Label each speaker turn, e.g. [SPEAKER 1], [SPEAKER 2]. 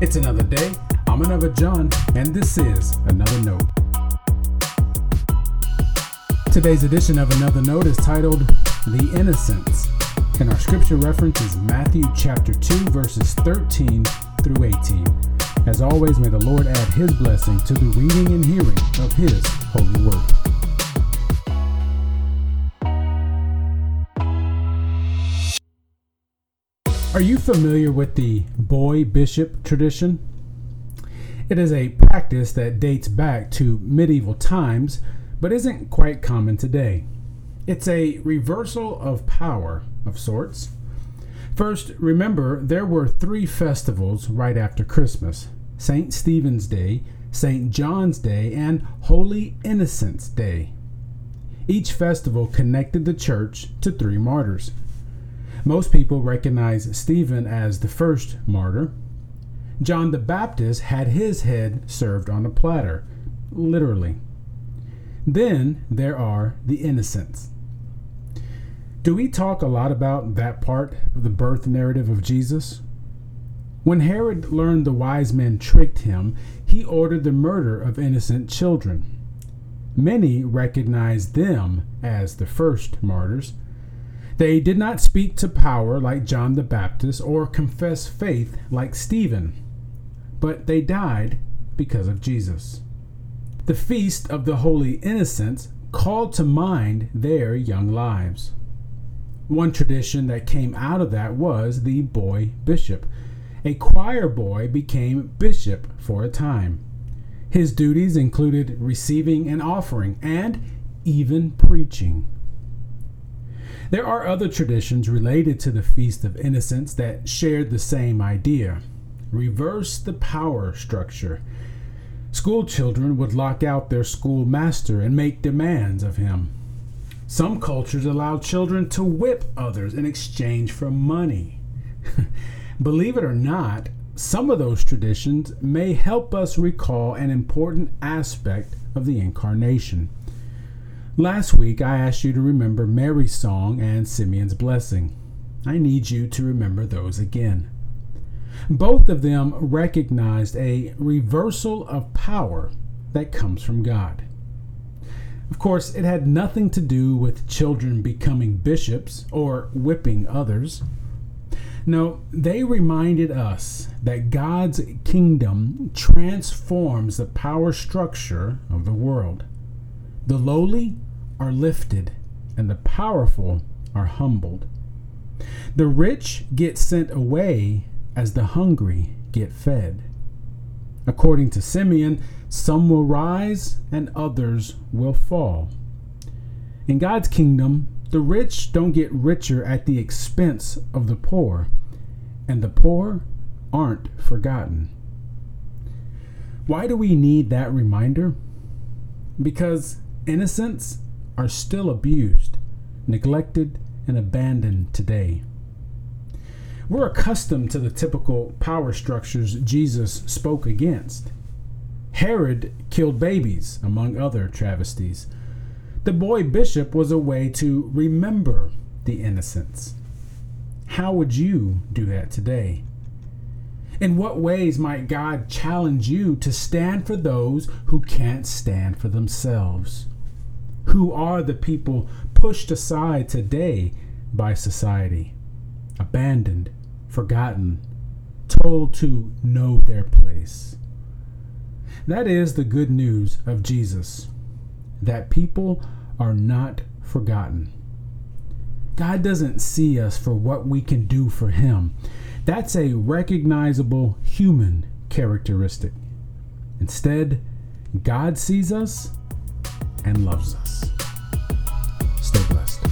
[SPEAKER 1] It's another day. I'm another John, and this is Another Note. Today's edition of Another Note is titled The Innocents, and our scripture reference is Matthew chapter 2, verses 13 through 18. As always, may the Lord add his blessing to the reading and hearing of his holy word. Are you familiar with the boy bishop tradition? It is a practice that dates back to medieval times, but isn't quite common today. It's a reversal of power of sorts. First, remember there were three festivals right after Christmas St. Stephen's Day, St. John's Day, and Holy Innocents' Day. Each festival connected the church to three martyrs. Most people recognize Stephen as the first martyr. John the Baptist had his head served on a platter, literally. Then there are the innocents. Do we talk a lot about that part of the birth narrative of Jesus? When Herod learned the wise men tricked him, he ordered the murder of innocent children. Many recognize them as the first martyrs. They did not speak to power like John the Baptist or confess faith like Stephen, but they died because of Jesus. The feast of the Holy Innocents called to mind their young lives. One tradition that came out of that was the boy bishop. A choir boy became bishop for a time. His duties included receiving an offering and even preaching. There are other traditions related to the Feast of Innocents that shared the same idea reverse the power structure. School children would lock out their schoolmaster and make demands of him. Some cultures allow children to whip others in exchange for money. Believe it or not, some of those traditions may help us recall an important aspect of the Incarnation. Last week, I asked you to remember Mary's song and Simeon's blessing. I need you to remember those again. Both of them recognized a reversal of power that comes from God. Of course, it had nothing to do with children becoming bishops or whipping others. No, they reminded us that God's kingdom transforms the power structure of the world. The lowly are lifted, and the powerful are humbled. The rich get sent away as the hungry get fed. According to Simeon, some will rise and others will fall. In God's kingdom, the rich don't get richer at the expense of the poor, and the poor aren't forgotten. Why do we need that reminder? Because innocents are still abused, neglected, and abandoned today. We're accustomed to the typical power structures Jesus spoke against. Herod killed babies, among other travesties. The boy bishop was a way to remember the innocents. How would you do that today? In what ways might God challenge you to stand for those who can't stand for themselves? Who are the people pushed aside today by society, abandoned, forgotten, told to know their place? That is the good news of Jesus that people are not forgotten. God doesn't see us for what we can do for Him. That's a recognizable human characteristic. Instead, God sees us and loves us. Stay blessed.